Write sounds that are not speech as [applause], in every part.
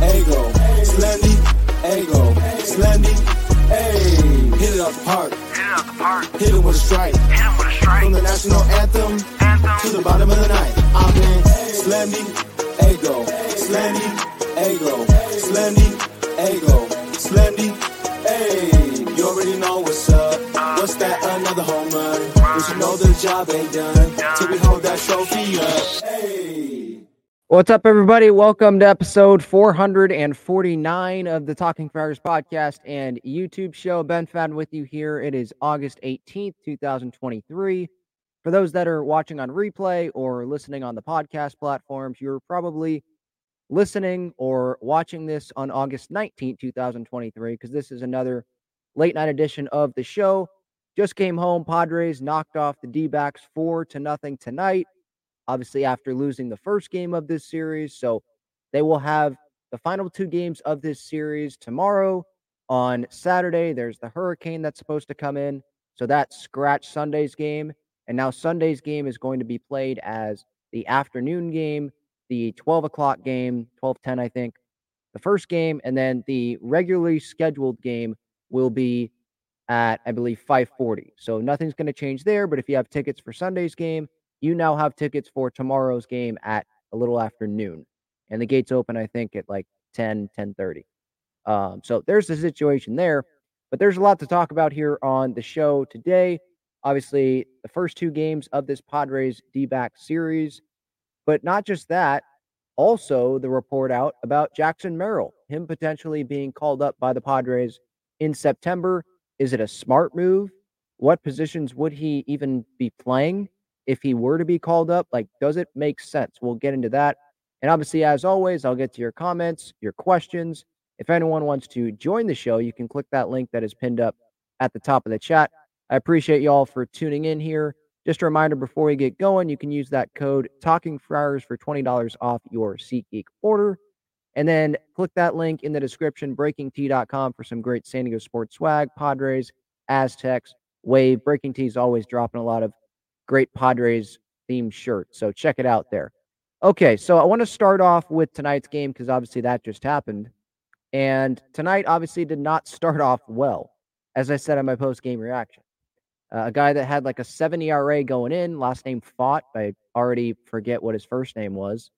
Ego, Slendy, Ego, Slendy, hey. Hit it out the park. Hit it out the park. Hit it with a strike. Hit him with a strike. From the national anthem, Anthem. to the bottom of the night. I'm in Slendy, Ego, Slendy, Ego, Slendy, Ego, Slendy, hey. You already know what's up. What's that? Another home run. We should know the job ain't done till we hold that trophy up. Hey. What's up, everybody? Welcome to episode 449 of the Talking Friars podcast and YouTube show. Ben Fadden with you here. It is August 18th, 2023. For those that are watching on replay or listening on the podcast platforms, you're probably listening or watching this on August 19th, 2023, because this is another late night edition of the show. Just came home. Padres knocked off the D backs four to nothing tonight obviously after losing the first game of this series. So they will have the final two games of this series tomorrow. On Saturday, there's the hurricane that's supposed to come in. So that scratch Sunday's game. And now Sunday's game is going to be played as the afternoon game, the 12 o'clock game, 1210, I think, the first game. And then the regularly scheduled game will be at, I believe, 540. So nothing's going to change there. But if you have tickets for Sunday's game, you now have tickets for tomorrow's game at a little after noon and the gates open i think at like 10 10 30 um, so there's the situation there but there's a lot to talk about here on the show today. Obviously the first two games of this padres d-back series but not just that also the report out about jackson merrill him potentially being called up by the padres in september. Is it a smart move? What positions would he even be playing if he were to be called up? Like, does it make sense? We'll get into that. And obviously, as always, I'll get to your comments, your questions. If anyone wants to join the show, you can click that link that is pinned up at the top of the chat. I appreciate you all for tuning in here. Just a reminder before we get going, you can use that code Talking Friars for $20 off your SeatGeek order. And then click that link in the description, breakingt.com for some great San Diego sports swag, Padres, Aztecs, Wave. Breaking T is always dropping a lot of great Padres themed shirt. So check it out there. Okay, so I want to start off with tonight's game because obviously that just happened. And tonight obviously did not [laughs] start off well, as I said in my post game reaction. Uh, a guy that had like a 7 ERA going in, last name Pfaadt. I already forget what his first name was.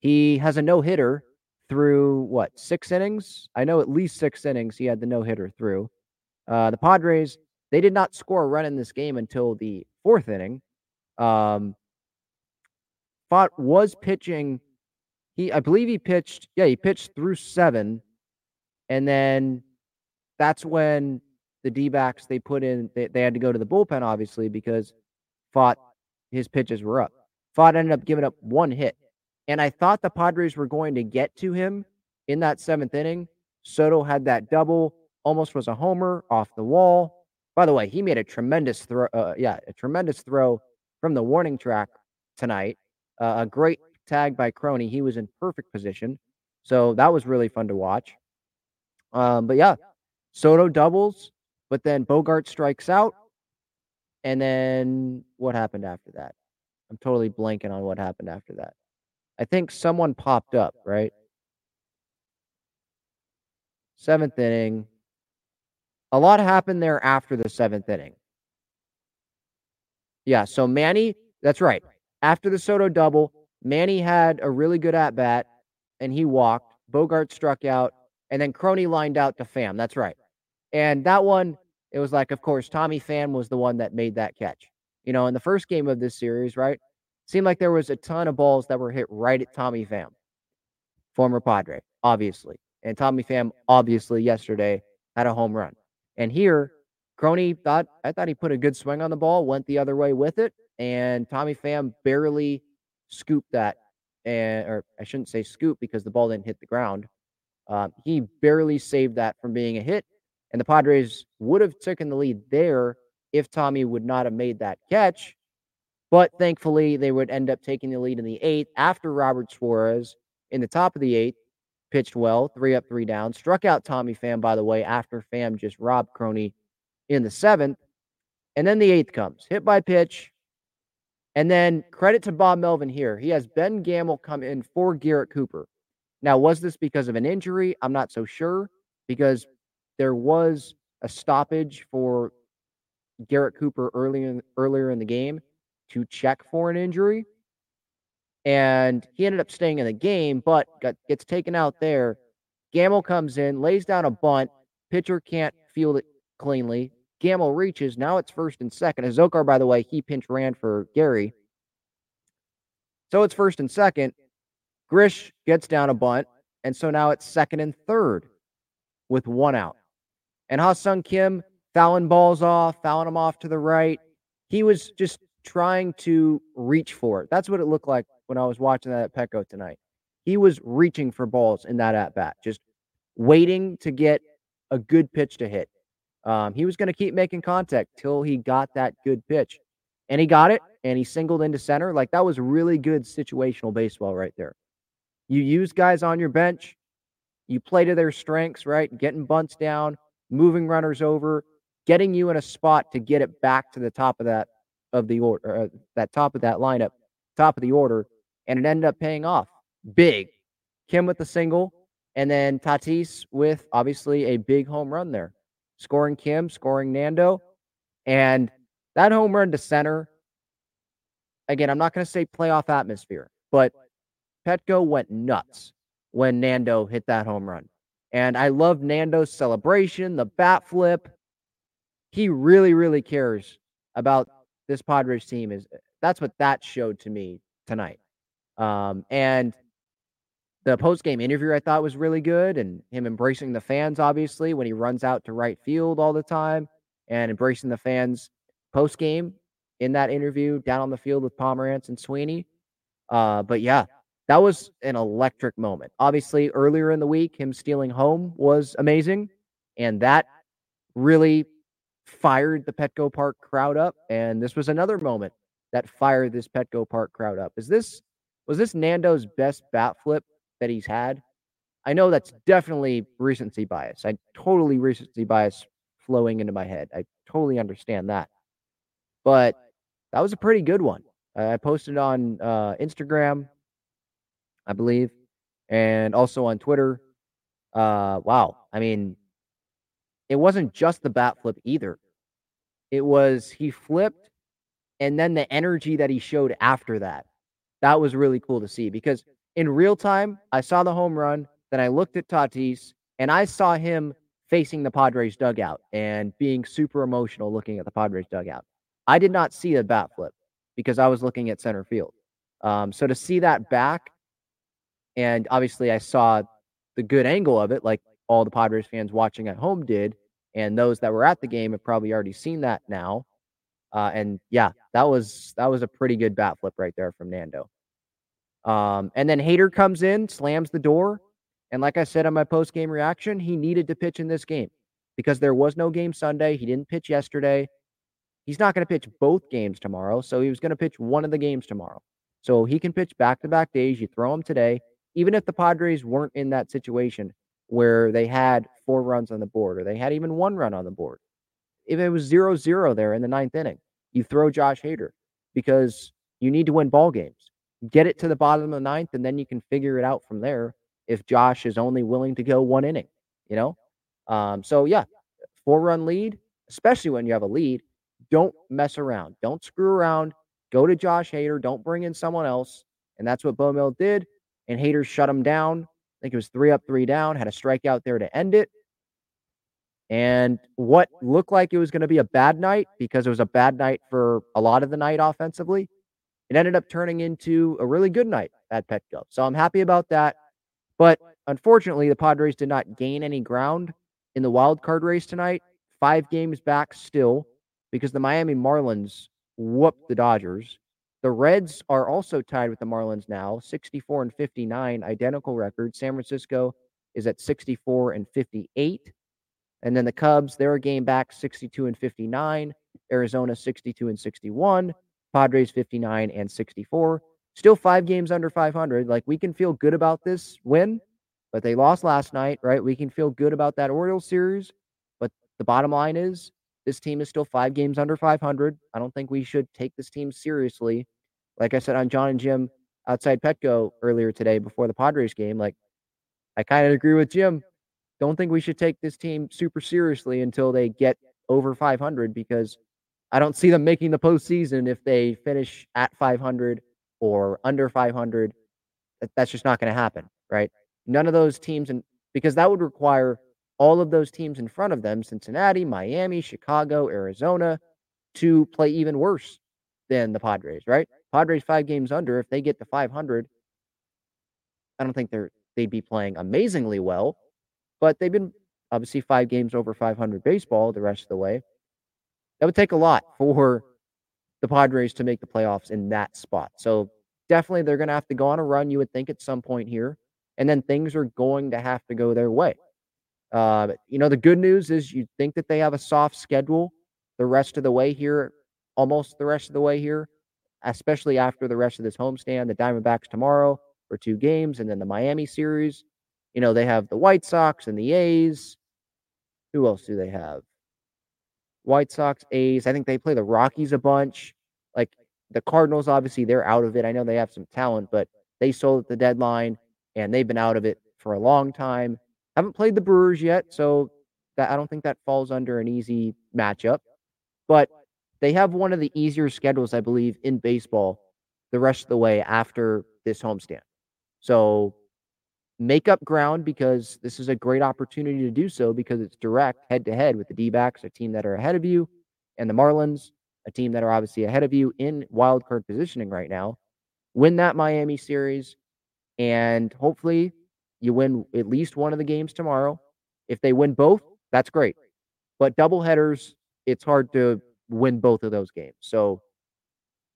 He has a no hitter through what, six innings? I know at least six innings he had the no hitter through. Uh, the Padres, they did not score a run in this game until the fourth inning. Um, Pfaadt was pitching. He, I believe, he pitched. Yeah, he pitched through seven, and then that's when the D backs they put in. They, they had to go to the bullpen, obviously, because Pfaadt his pitches were up. Pfaadt ended up giving up one hit, and I thought the Padres were going to get to him in that seventh inning. Soto had that double, almost was a homer off the wall. By the way, he made a tremendous throw. Uh, yeah, a tremendous throw from the warning track tonight. Uh, a great tag by Crony. He was in perfect position. So that was really fun to watch. Um, but yeah, Soto doubles, but then Bogaerts strikes out. And then what happened after that? I'm totally blanking on what happened after that. I think someone popped up, right? Seventh inning. A lot happened there after the seventh inning. Yeah, so Manny, that's right. After the Soto double, Manny had a really good at bat and he walked. Bogaerts struck out, and then Crony lined out to Pham. That's right. And that one, it was like, of course, Tommy Pham was the one that made that catch. You know, in the first game of this series, right? Seemed like there was a ton of balls that were hit right at Tommy Pham, former Padre, obviously. And Tommy Pham, obviously, yesterday had a home run. And here, Crony thought I thought he put a good swing on the ball, went the other way with it, and Tommy Pham barely scooped that, and or I shouldn't say scoop because the ball didn't hit the ground, Um, he barely saved that from being a hit, and the Padres would have taken the lead there if Tommy would not have made that catch. But thankfully, they would end up taking the lead in the eighth after Robert Suarez in the top of the eighth pitched well, three up, three down, struck out Tommy Pham, by the way, after Pham just robbed Crony in the seventh. And then the eighth comes, hit by pitch. And then credit to Bob Melvin here. He has Ben Gamel come in for Garrett Cooper. Now, was this because of an injury? I'm not so sure because there was a stoppage for Garrett Cooper earlier earlier in the game to check for an injury and he ended up staying in the game, but got, gets taken out there. Gamel comes in, lays down a bunt. Pitcher can't field it cleanly. Gamel reaches. Now it's first and second. Azocar, by the way, he pinch ran for Gary. So it's first and second. Grish gets down a bunt. And so now it's second and third with one out. And Ha-Seong Kim fouling balls off, fouling him off to the right. He was just trying to reach for it. That's what it looked like when I was watching that at Petco tonight. He was reaching for balls in that at bat, just waiting to get a good pitch to hit. Um, he was going to keep making contact till he got that good pitch. And he got it and he singled into center. Like that was really good situational baseball right there. You use guys on your bench, you play to their strengths, right? Getting bunts down, moving runners over, getting you in a spot to get it back to the top of that of the order, uh, that top of that lineup, top of the order, and it ended up paying off big. Kim with the single, and then Tatis with obviously a big home run there, scoring Kim, scoring Nando, and that home run to center. Again, I'm not going to say playoff atmosphere, but Petco went nuts when Nando hit that home run. And I love Nando's celebration, the bat flip. He really, really cares about this Padres team. Is that's what that showed to me tonight. Um, and the post game interview I thought was really good, and him embracing the fans, obviously, when he runs out to right field all the time, and embracing the fans post game in that interview down on the field with Pomeranz and Sweeney. Uh, but yeah, that was an electric moment. Obviously, earlier in the week, him stealing home was amazing, and that really fired the Petco Park crowd up. And this was another moment that fired this Petco Park crowd up. Is this was this Nando's best bat flip that he's had? I know that's definitely recency bias. I totally recency bias flowing into my head. I totally understand that. But that was a pretty good one. I posted on uh, Instagram, I believe, and also on Twitter. Uh, wow. I mean, it wasn't just the bat flip either. It was he flipped and then the energy that he showed after that. That was really cool to see because in real time, I saw the home run, then I looked at Tatis and I saw him facing the Padres dugout and being super emotional looking at the Padres dugout. I did not see a bat flip because I was looking at center field. Um, so to see that back, and obviously I saw the good angle of it, like all the Padres fans watching at home did, and those that were at the game have probably already seen that now. Uh, and yeah, that was that was a pretty good bat flip right there from Nando. Um, and then Hader comes in, slams the door, and like I said on my post game reaction, he needed to pitch in this game because there was no game Sunday. He didn't pitch yesterday. He's not going to pitch both games tomorrow, so he was going to pitch one of the games tomorrow. So he can pitch back to back days. You throw him today, even if the Padres weren't in that situation where they had four runs on the board or they had even one run on the board if it was zero zero there in the ninth inning, you throw Josh Hader because you need to win ball games. Get it to the bottom of the ninth, and then you can figure it out from there. If Josh is only willing to go one inning, you know. Um, so yeah, four run lead, especially when you have a lead. Don't mess around. Don't screw around. Go to Josh Hader. Don't bring in someone else. And that's what Bowmel did. And Hader shut him down. I think it was three up, three down. Had a strikeout there to end it. And what looked like it was going to be a bad night because it was a bad night for a lot of the night offensively, it ended up turning into a really good night at Petco. So I'm happy about that. But unfortunately, the Padres did not gain any ground in the wild card race tonight. Five games back still because the Miami Marlins whooped the Dodgers. The Reds are also tied with the Marlins now, 64 and 59, identical record. San Francisco is at 64 and 58. And then the Cubs, they're a game back, 62 and 59. Arizona, 62 and 61. Padres, 59 and 64. Still five games under 500. Like we can feel good about this win, but they lost last night, right? We can feel good about that Orioles series. But the bottom line is this team is still five games under 500. I don't think we should take this team seriously. Like I said on John and Jim outside Petco earlier today before the Padres game, like I kind of agree with Jim. Don't think we should take this team super seriously until they get over 500 because I don't see them making the postseason if they finish at 500 or under 500. That's just not going to happen, right? None of those teams, and because that would require all of those teams in front of them Cincinnati, Miami, Chicago, Arizona to play even worse than the Padres, right? Padres five games under. If they get to 500, I don't think they're they'd be playing amazingly well, but they've been obviously five games over 500 baseball the rest of the way. That would take a lot for the Padres to make the playoffs in that spot. So definitely they're going to have to go on a run, you would think, at some point here. And then things are going to have to go their way. Uh, you know, the good news is you think that they have a soft schedule the rest of the way here, almost the rest of the way here, especially after the rest of this homestand. The Diamondbacks tomorrow for two games, and then the Miami series. You know, they have the White Sox and the A's. Who else do they have? White Sox, A's. I think they play the Rockies a bunch. Like the Cardinals, obviously, they're out of it. I know they have some talent, but they sold at the deadline and they've been out of it for a long time. Haven't played the Brewers yet, so that I don't think that falls under an easy matchup. But they have one of the easier schedules, I believe, in baseball the rest of the way after this homestand. So make up ground because this is a great opportunity to do so because it's direct head to head with the D backs, a team that are ahead of you, and the Marlins, a team that are obviously ahead of you in wild card positioning right now. Win that Miami series, and hopefully you win at least one of the games tomorrow. If they win both, that's great. But double headers, it's hard to win both of those games. So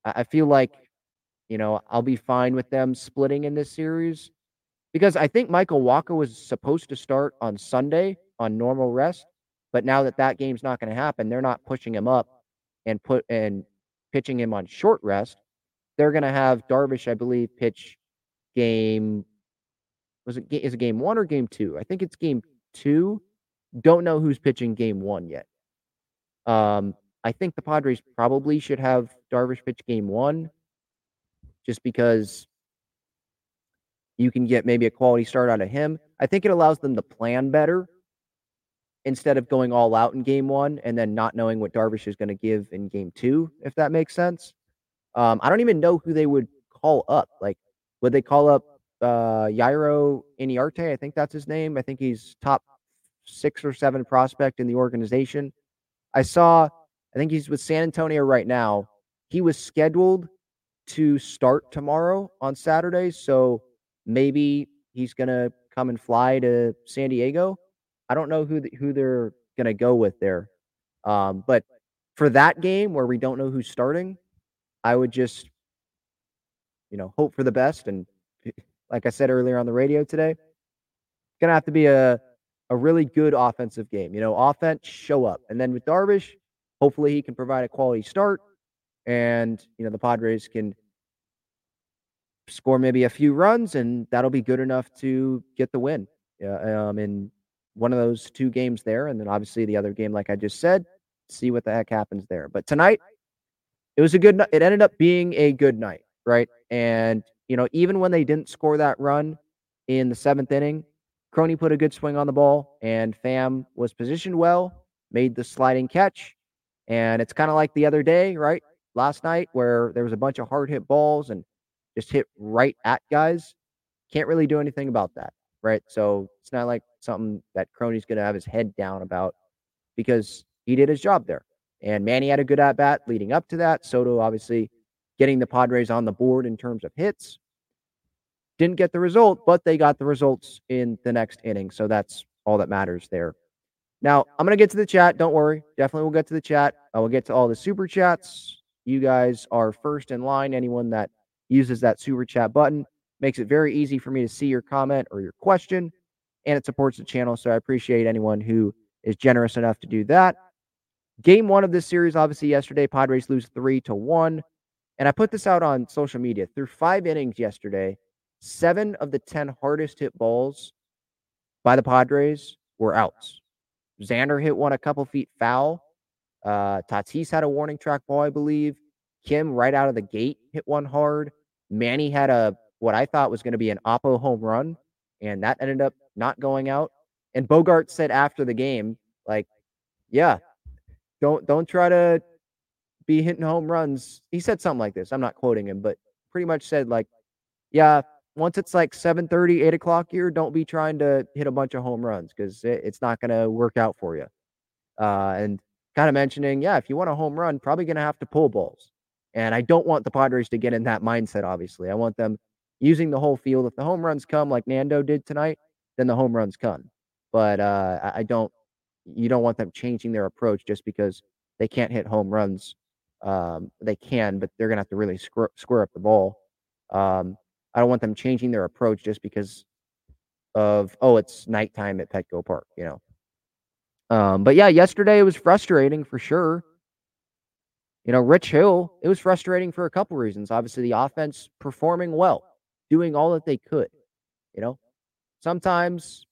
I feel like, you know, I'll be fine with them splitting in this series because I think Michael Wacha was supposed to start on Sunday on normal rest, but now that that game's not going to happen, they're not pushing him up and put and pitching him on short rest. They're going to have Darvish, I believe, pitch game. Was it is it game one or game two? I think it's game two. Don't know who's pitching game one yet. Um, I think the Padres probably should have Darvish pitch game one, just because you can get maybe a quality start out of him. I think it allows them to plan better instead of going all out in game one and then not knowing what Darvish is going to give in game two, if that makes sense. Um, I don't even know who they would call up. Like, would they call up uh, Jairo Iriarte? I think that's his name. I think he's top six or seven prospect in the organization. I saw, I think he's with San Antonio right now. He was scheduled to start tomorrow on Saturday. So maybe he's going to come and fly to San Diego. I don't know who the, who they're going to go with there. Um, but for that game where we don't know who's starting, I would just, you know, hope for the best. And [laughs] like I said earlier on the radio today, it's going to have to be a, a really good offensive game. You know, offense, show up. And then with Darvish, hopefully he can provide a quality start. And, you know, the Padres can score maybe a few runs, and that'll be good enough to get the win. Um, in one of those two games there, and then obviously the other game, like I just said, see what the heck happens there. But tonight, it was a good. It ended up being a good night, right? And you know, even when they didn't score that run in the seventh inning, Crony put a good swing on the ball, and Pham was positioned well, made the sliding catch, and it's kind of like the other day, right? Last night, where there was a bunch of hard hit balls and just hit right at guys. Can't really do anything about that, right? So it's not like something that Crony's going to have his head down about because he did his job there. And Manny had a good at bat leading up to that. Soto obviously getting the Padres on the board in terms of hits. Didn't get the result, but they got the results in the next inning. So that's all that matters there. Now, I'm going to get to the chat. Don't worry. Definitely we'll get to the chat. I will get to all the super chats. You guys are first in line. Anyone that uses that super chat button. Makes it very easy for me to see your comment or your question. and it supports the channel. So I appreciate anyone who is generous enough to do that. Game one of this series, obviously, yesterday, Padres lose three to one. And I put this out on social media. Through five innings yesterday, seven of the 10 hardest hit balls by the Padres were outs. Xander hit one a couple feet foul. Uh, Tatis had a warning track ball, I believe. Kim, right out of the gate, hit one hard. Manny had a what I thought was going to be an Oppo home run, and that ended up not going out. And Bogaerts said after the game, like, yeah, don't don't try to be hitting home runs. He said something like this. I'm not quoting him, but pretty much said like, yeah, once it's like 7 30, 8 o'clock here, don't be trying to hit a bunch of home runs because it, it's not going to work out for you. Uh, and kind of mentioning, yeah, if you want a home run, probably going to have to pull balls. And I don't want the Padres to get in that mindset, obviously. I want them using the whole field. If the home runs come like Nando did tonight, then the home runs come. But uh, I, don't, you don't want them changing their approach just because they can't hit home runs. Um, they can, but they're going to have to really square, square up the ball. Um, I don't want them changing their approach just because of oh, it's nighttime at Petco Park, you know. Um, but yeah, yesterday it was frustrating for sure. You know, Rich Hill, it was frustrating for a couple reasons. Obviously, the offense performing well, doing all that they could. You know, sometimes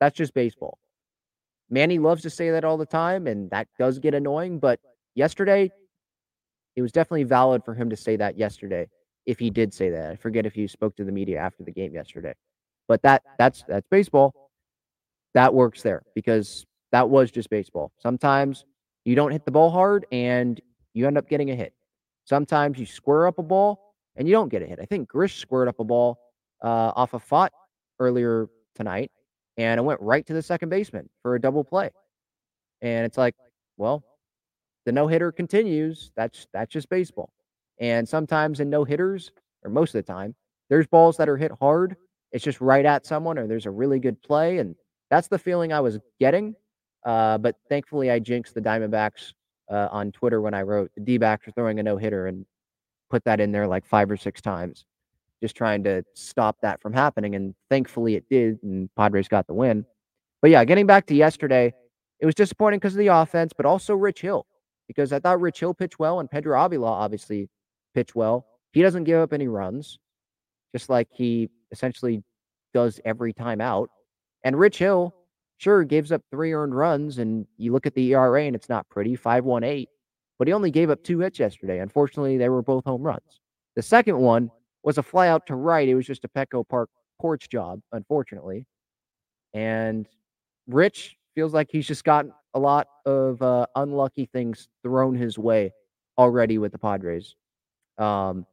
that's just baseball. Manny loves to say that all the time, and that does get annoying. But yesterday, it was definitely valid for him to say that yesterday if he did say that. I forget if he spoke to the media after the game yesterday. But that that's that's baseball. That works there because that was just baseball. Sometimes you don't hit the ball hard and you end up getting a hit. Sometimes you square up a ball and you don't get a hit. I think Grish squared up a ball uh, off a of earlier tonight, and it went right to the second baseman for a double play. And it's like, well, the no hitter continues. That's that's just baseball. And sometimes in no hitters, or most of the time, there's balls that are hit hard. It's just right at someone, or there's a really good play. And that's the feeling I was getting. Uh, but thankfully, I jinxed the Diamondbacks uh, on Twitter when I wrote the D backs are throwing a no hitter and put that in there like five or six times, just trying to stop that from happening. And thankfully, it did. And Padres got the win. But yeah, getting back to yesterday, it was disappointing because of the offense, but also Rich Hill, because I thought Rich Hill pitched well and Pedro Avila obviously pitched well. He doesn't give up any runs, just like he essentially does every time out. And Rich Hill, sure, gives up three earned runs, and you look at the ERA and it's not pretty, 518. But he only gave up two hits yesterday. Unfortunately, they were both home runs. The second one was a fly out to right. It was just a Petco Park porch job, unfortunately. And Rich feels like he's just gotten a lot of uh, unlucky things thrown his way already with the Padres. Um,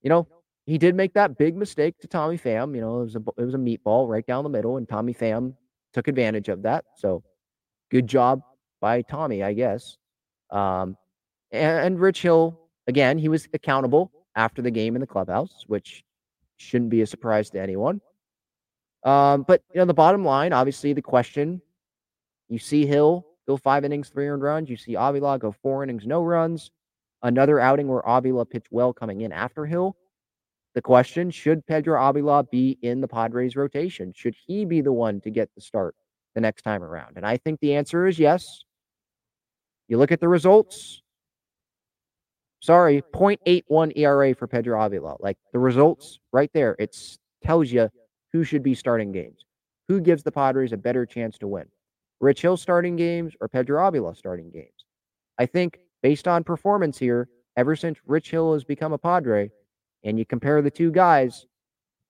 you know, he did make that big mistake to Tommy Pham. You know, it was a it was a meatball right down the middle, and Tommy Pham took advantage of that. So, good job by Tommy, I guess. Um, and, Rich Hill again, he was accountable after the game in the clubhouse, which shouldn't be a surprise to anyone. Um, but you know, the bottom line, obviously, the question: you see Hill go five innings, three earned runs. You see Avila go four innings, no runs. Another outing where Avila pitched well coming in after Hill. The question should Pedro Avila be in the Padres rotation? Should he be the one to get the start the next time around? And I think the answer is yes. You look at the results. Sorry, 0.81 ERA for Pedro Avila. Like the results right there, it tells you who should be starting games. Who gives the Padres a better chance to win? Rich Hill starting games or Pedro Avila starting games? I think based on performance here, ever since Rich Hill has become a Padre, and you compare the two guys,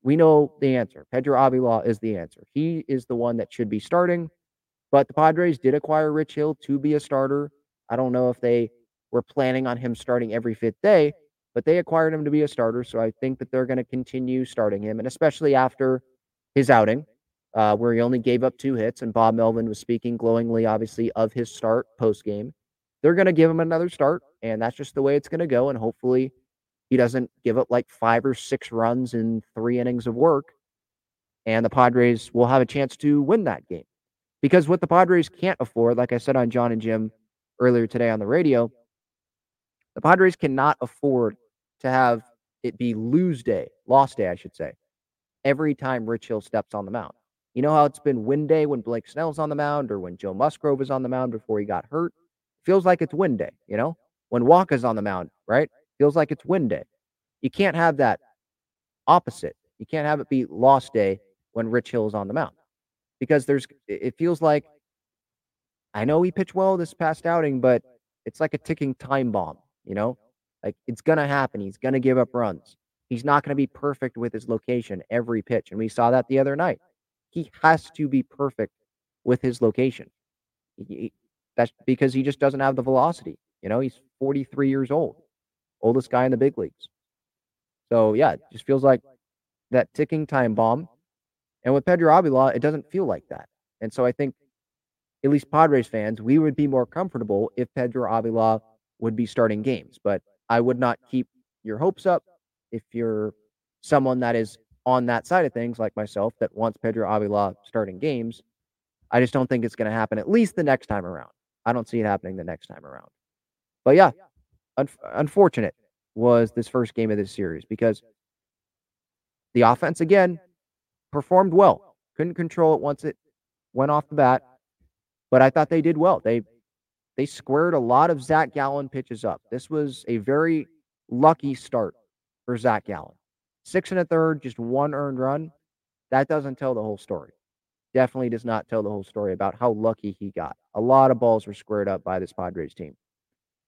we know the answer. Pedro Avila is the answer. He is the one that should be starting. But the Padres did acquire Rich Hill to be a starter. I don't know if they were planning on him starting every fifth day, but they acquired him to be a starter. So I think that they're going to continue starting him, and especially after his outing, uh, where he only gave up two hits, and Bob Melvin was speaking glowingly, obviously, of his start post game they're going to give him another start, and that's just the way it's going to go. And hopefully, he doesn't give up like five or six runs in three innings of work, and the Padres will have a chance to win that game. Because what the Padres can't afford, like I said on John and Jim earlier today on the radio, the Padres cannot afford to have it be lose day, lost day, I should say, every time Rich Hill steps on the mound. You know how it's been win day when Blake Snell's on the mound or when Joe Musgrove is on the mound before he got hurt? Feels like it's win day, you know? When Wacha's on the mound, right? Feels like it's win day. You can't have that opposite. You can't have it be loss day when Rich Hill is on the mound because there's, it feels like, I know he pitched well this past outing, but it's like a ticking time bomb, you know? Like it's to happen. He's to give up runs. He's not to be perfect with his location every pitch. And we saw that the other night. He has to be perfect with his location. He, that's because he just doesn't have the velocity. You know, he's 43 years old, oldest guy in the big leagues. So yeah, it just feels like that ticking time bomb. And with Pedro Avila, it doesn't feel like that. And so I think, at least Padres fans, we would be more comfortable if Pedro Avila would be starting games. But I would not keep your hopes up if you're someone that is on that side of things, like myself, that wants Pedro Avila starting games. I just don't think it's going to happen at least the next time around. I don't see it happening the next time around. But yeah, un- unfortunate was this first game of this series because the offense again performed well. Couldn't control it once it went off the bat, but I thought they did well. They they squared a lot of Zach Gallen pitches up. This was a very lucky start for Zach Gallen. Six and a third, just one earned run. That doesn't tell the whole story. Definitely does not tell the whole story about how lucky he got. A lot of balls were squared up by this Padres team.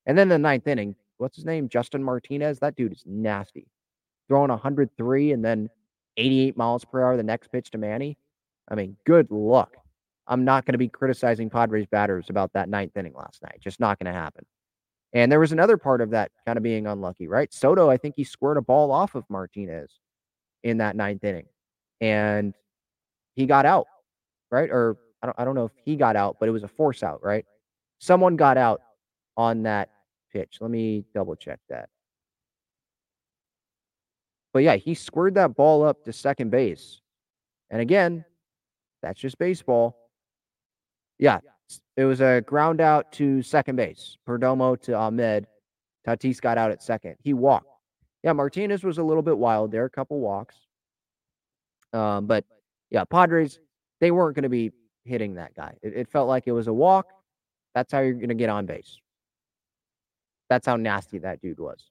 And then the ninth inning, what's his name? Justin Martinez. That dude is nasty. Throwing 103 and then 88 miles per hour the next pitch to Manny. I mean, good luck. I'm not going to be criticizing Padres batters about that ninth inning last night. Just not going to happen. And there was another part of that kind of being unlucky, right? Soto, I think he squared a ball off of Martinez in that ninth inning, and he got out, right? Or I don't, I don't know if he got out, but it was a force out, right? Someone got out on that pitch. Let me double check that. But yeah, he squared that ball up to second base. And again, that's just baseball. Yeah, it was a ground out to second base. Perdomo to Ahmed. Tatis got out at second. He walked. Yeah, Martinez was a little bit wild there, a couple walks. Um, but yeah, Padres, they weren't going to be hitting that guy. It, it, felt like it was a walk. That's how you're going to get on base. That's how nasty that dude was.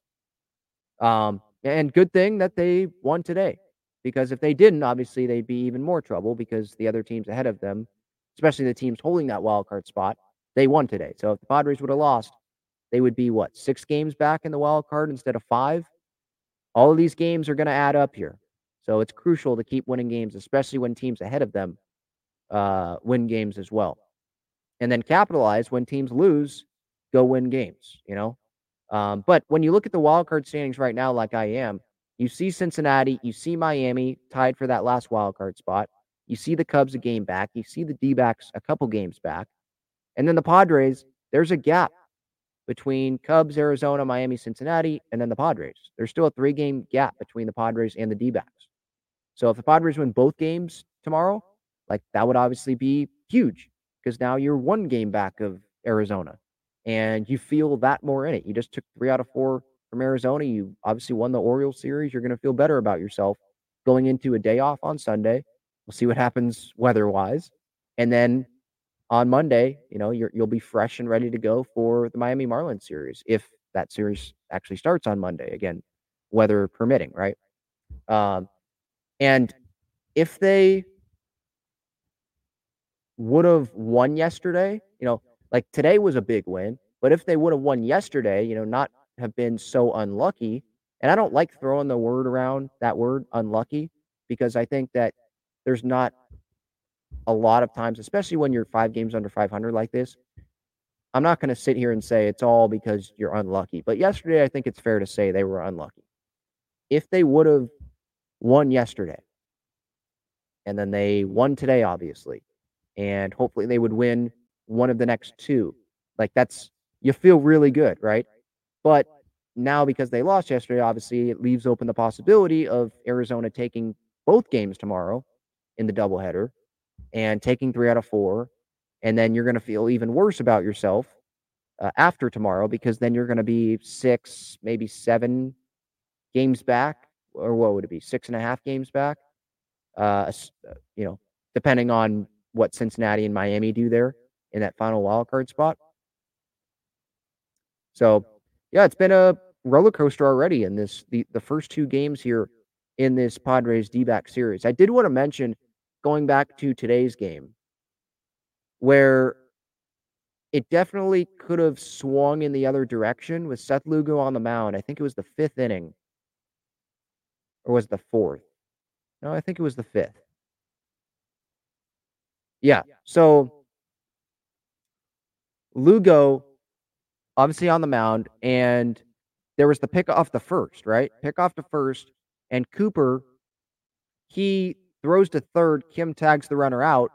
Um, and good thing that they won today because if they didn't, obviously they'd be even more trouble because the other teams ahead of them especially the teams holding that wild card spot, they won today. So if the Padres would have lost, they would be what six games back in the wild card instead of five. All of these games are going to add up here, so it's crucial to keep winning games, especially when teams ahead of them uh, win games as well, and then capitalize when teams lose, go win games. You know, um, but when you look at the wild card standings right now, like I am, you see Cincinnati, you see Miami tied for that last wild card spot. You see the Cubs a game back. You see the D backs a couple games back. And then the Padres, there's a gap between Cubs, Arizona, Miami, Cincinnati, and then the Padres. There's still a three game gap between the Padres and the D backs. So if the Padres win both games tomorrow, like that would obviously be huge because now you're one game back of Arizona and you feel that more in it. You just took three out of four from Arizona. You obviously won the Orioles series. You're going to feel better about yourself going into a day off on Sunday We'll see what happens weather wise. And then on Monday, you know, you will be fresh and ready to go for the Miami Marlins series if that series actually starts on Monday. Again, weather permitting, right? Um, and if they would have won yesterday, you know, like today was a big win, but if they would have won yesterday, you know, not have been so unlucky, and I don't like throwing the word around that word unlucky because I think that there's not a lot of times, especially when you're five games under 500 like this. I'm not going to sit here and say it's all because you're unlucky. But yesterday, I think it's fair to say they were unlucky. If they would have won yesterday, and then they won today, obviously, and hopefully they would win one of the next two, like that's, you feel really good, right? But now because they lost yesterday, obviously, it leaves open the possibility of Arizona taking both games tomorrow in the doubleheader and taking three out of four. And then you're going to feel even worse about yourself uh, after tomorrow because then you're going to be six, maybe seven games back. Or what would it be? Six and a half games back. Uh, uh, you know, depending on what Cincinnati and Miami do there in that final wild card spot. So, yeah, it's been a roller coaster already in this the, the first two games here in this Padres D back series. I did want to mention going back to today's game where it definitely could have swung in the other direction with Seth Lugo on the mound. I think it was the fifth inning. Or was it the fourth? No, I think it was the fifth. Yeah. So Lugo obviously on the mound, and there was the pick off the first, right? Pick off the first, and Cooper, he throws to third. Kim tags the runner out.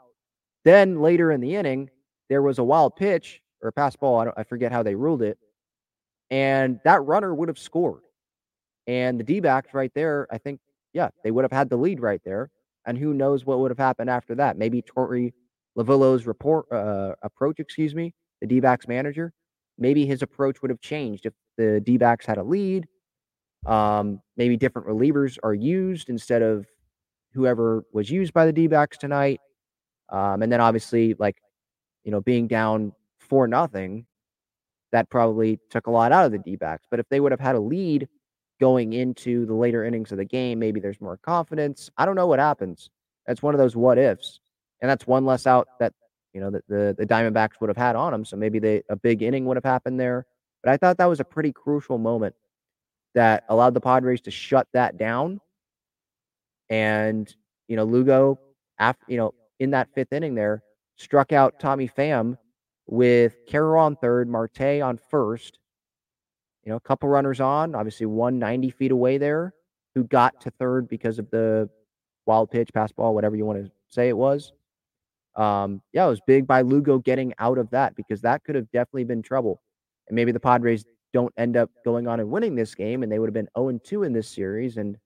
Then later in the inning, there was a wild pitch or a pass ball. I, I forget how they ruled it. And that runner would have scored. And the D backs right there, I think, yeah, they would have had the lead right there. And who knows what would have happened after that? Maybe Torey Lovullo's report uh, approach, excuse me, the D backs manager. Maybe his approach would have changed if the D backs had a lead. Um, maybe different relievers are used instead of whoever was used by the D backs tonight. Um, and then obviously, like you know, being down for nothing, that probably took a lot out of the D backs. But if they would have had a lead going into the later innings of the game, maybe there's more confidence. I don't know what happens. That's one of those what ifs. And that's one less out that, you know, that the, the Diamondbacks would have had on them. So maybe they a big inning would have happened there. But I thought that was a pretty crucial moment that allowed the Padres to shut that down. And, you know, Lugo, after, you know, in that fifth inning there, struck out Tommy Pham with Carroll on third, Marte on first. You know, a couple runners on, obviously 190 feet away there, who got to third because of the wild pitch, pass ball, whatever you want to say it was. Um, yeah, it was big by Lugo getting out of that because that could have definitely been trouble. And maybe the Padres don't end up going on and winning this game, and they would have been 0 2 in this series. And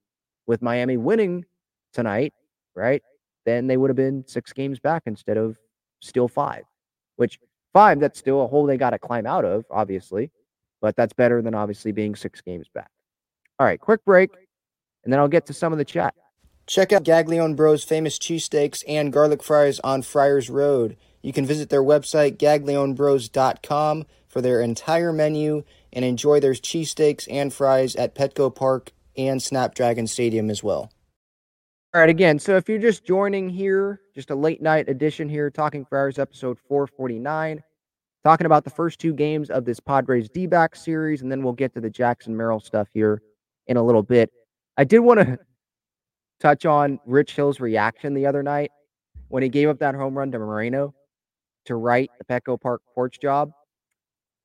with Miami winning tonight, right, then they would have been six games back instead of still five, which five, that's still a hole they got to climb out of, obviously, but that's better than obviously being six games back. All right, quick break, and then I'll get to some of the chat. Check out Gaglione Bros' famous cheesesteaks and garlic fries on Friars Road. You can visit their website, gaglionebros.com, for their entire menu and enjoy their cheesesteaks and fries at Petco Park and Snapdragon Stadium as well. All right, again, so if you're just joining here, just a late night edition here, Talking Friars episode 449, talking about the first two games of this Padres D back series, and then we'll get to the Jackson Merrill stuff here in a little bit. I did want to touch on Rich Hill's reaction the other night when he gave up that home run to Moreno to right the Petco Park porch job.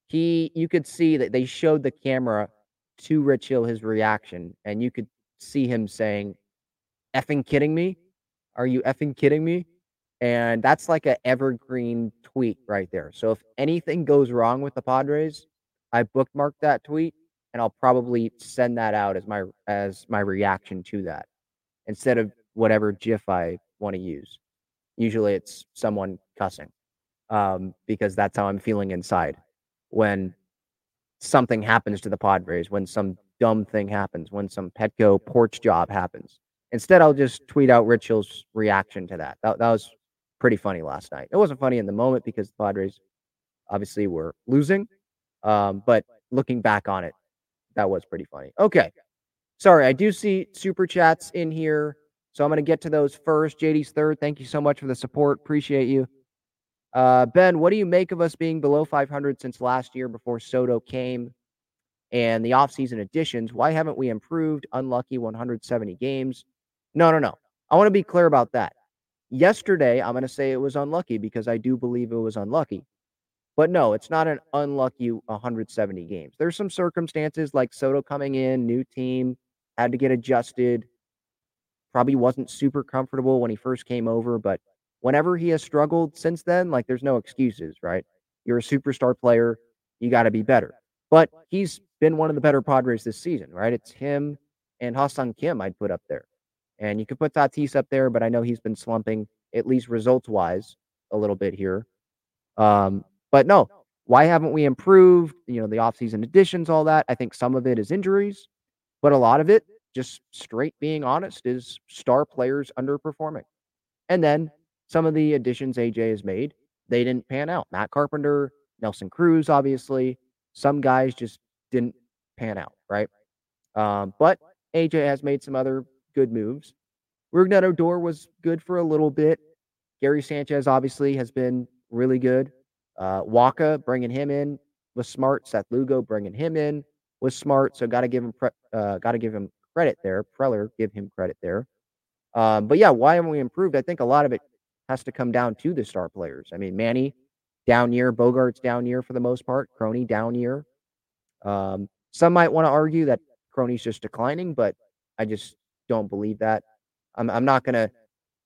He, you could see that they showed the camera to Rich Hill his reaction, and you could see him saying, effing kidding me? Are you effing kidding me? And that's like an evergreen tweet right there. So if anything goes wrong with the Padres, I bookmarked that tweet and I'll probably send that out as my as my reaction to that instead of whatever GIF I want to use. Usually it's someone cussing um, because that's how I'm feeling inside when something happens to the Padres, when some dumb thing happens, when some Petco porch job happens. Instead, I'll just tweet out Hill's reaction to that. That, that was pretty funny last night. It wasn't funny in the moment because the Padres obviously were losing. Um, but looking back on it, that was pretty funny. Okay. Sorry, I do see super chats in here. So I'm going to get to those first. JD's third. Thank you so much for the support. Appreciate you. Uh, ben, what do you make of us being below 500 since last year before Soto came and the offseason additions? Why haven't we improved? Unlucky 170 games. No, no, no. I want to be clear about that. Yesterday, I'm going to say it was unlucky because I do believe it was unlucky. But no, it's not an unlucky 170 games. There's some circumstances like Soto coming in, new team, had to get adjusted. Probably wasn't super comfortable when he first came over, but whenever he has struggled since then, like there's no excuses, right? You're a superstar player, you got to be better. But he's been one of the better Padres this season, right? It's him and Ha-Seong Kim I'd put up there. And you could put Tatis up there, but I know he's been slumping, at least results wise, a little bit here. Um, but no, why haven't we improved? You know, the offseason additions, all that. I think some of it is injuries, but a lot of it, just straight being honest, is star players underperforming. And then some of the additions AJ has made, they didn't pan out. Matt Carpenter, Nelson Cruz, obviously, some guys just didn't pan out, right? Um, but AJ has made some other good moves. Rougned Odor was good for a little bit. Gary Sanchez obviously has been really good. Uh, Wacha bringing him in was smart. Seth Lugo bringing him in was smart. So got to give him pre- uh, got to give him credit there. Preller give him credit there. Um, but yeah, why haven't we improved? I think a lot of it has to come down to the star players. I mean, Manny down year, Bogaerts down year for the most part, Crony down year. Um, some might want to argue that Crony's just declining, but I just don't believe that. I'm, I'm not going to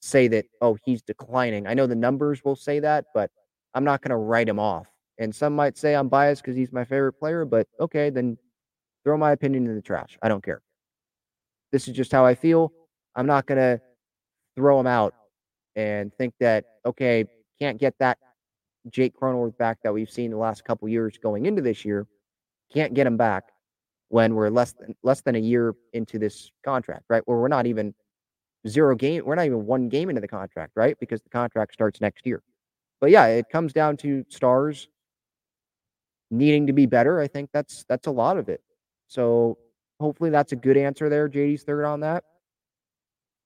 say that, oh, he's declining. I know the numbers will say that, but I'm not going to write him off. And some might say I'm biased because he's my favorite player, but okay, then throw my opinion in the trash. I don't care. This is just how I feel. I'm not going to throw him out and think that, okay, can't get that Jake Cronenworth back that we've seen the last couple years going into this year. Can't get him back when we're less than less than a year into this contract, right? Where we're not even zero game, we're not even one game into the contract, right? Because the contract starts next year. But yeah, it comes down to stars needing to be better. I think that's that's a lot of it. So hopefully that's a good answer there. JD's third on that.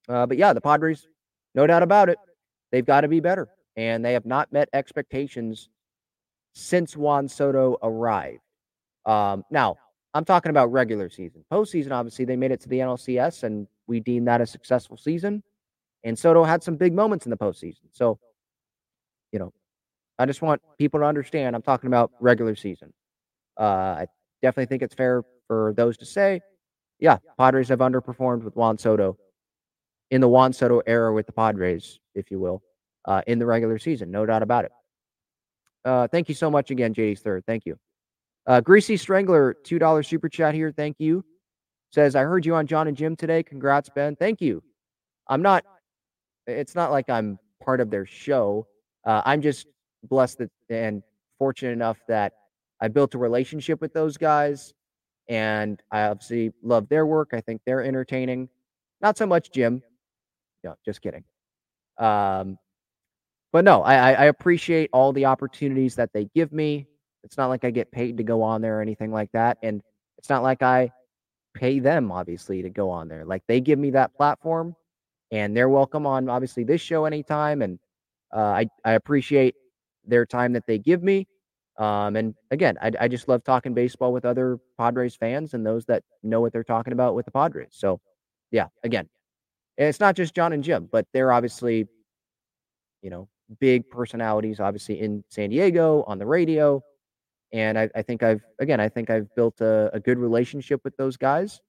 Uh, but yeah, the Padres, no doubt about it, they've got to be better, and they have not met expectations since Juan Soto arrived. Um, now, I'm talking about regular season. Postseason, obviously, they made it to the NLCS, and we deemed that a successful season. And Soto had some big moments in the postseason. So, you know, I just want people to understand I'm talking about regular season. Uh, I definitely think it's fair for those to say, yeah, Padres have underperformed with Juan Soto in the Juan Soto era with the Padres, if you will, uh, in the regular season. No doubt about it. Uh, thank you so much again, JD's third. Thank you. Uh, Greasy Strangler, $2 super chat here. Thank you. Says, I heard you on John and Jim today. Congrats, Ben. Thank you. I'm not, it's not like I'm part of their show. Uh, I'm just blessed that, and fortunate enough that I built a relationship with those guys. And I obviously love their work. I think they're entertaining. Not so much Jim. No, just kidding. Um, but no, I, I appreciate all the opportunities that they give me. It's not like I get paid to go on there or anything like that. And it's not like I pay them, obviously, to go on there. Like they give me that platform and they're welcome on, obviously, this show anytime. And uh, I, I appreciate their time that they give me. Um, and again, I, I just love talking baseball with other Padres fans and those that know what they're talking about with the Padres. So, yeah, again, it's not just John and Jim, but they're obviously, you know, big personalities, obviously in San Diego on the radio. And I, I think I've, again, I think I've built a, a good relationship with those guys.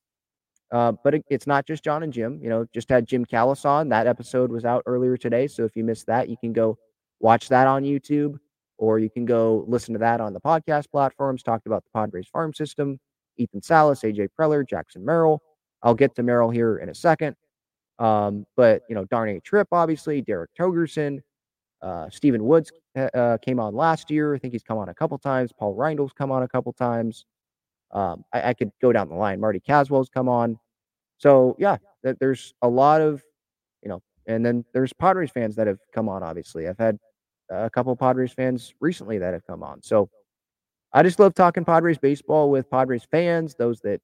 Uh, but it, it's not just John and Jim. You know, just had Jim Callis on. That episode was out earlier today. So if you missed that, you can go watch that on YouTube or you can go listen to that on the podcast platforms. Talked about the Padres farm system, Ethan Salas, AJ Preller, Jackson Merrill. I'll get to Merrill here in a second. Um, but, you know, Darnay Tripp, obviously, Derek Togerson, uh, Stephen Woods uh, uh, came on last year. I think he's come on a couple times. Paul Reindl's come on a couple times. Um, I, I, could go down the line. Marty Caswell's come on. So yeah, th- there's a lot of, you know, and then there's Padres fans that have come on. Obviously, I've had a couple Padres fans recently that have come on. So I just love talking Padres baseball with Padres fans. Those that,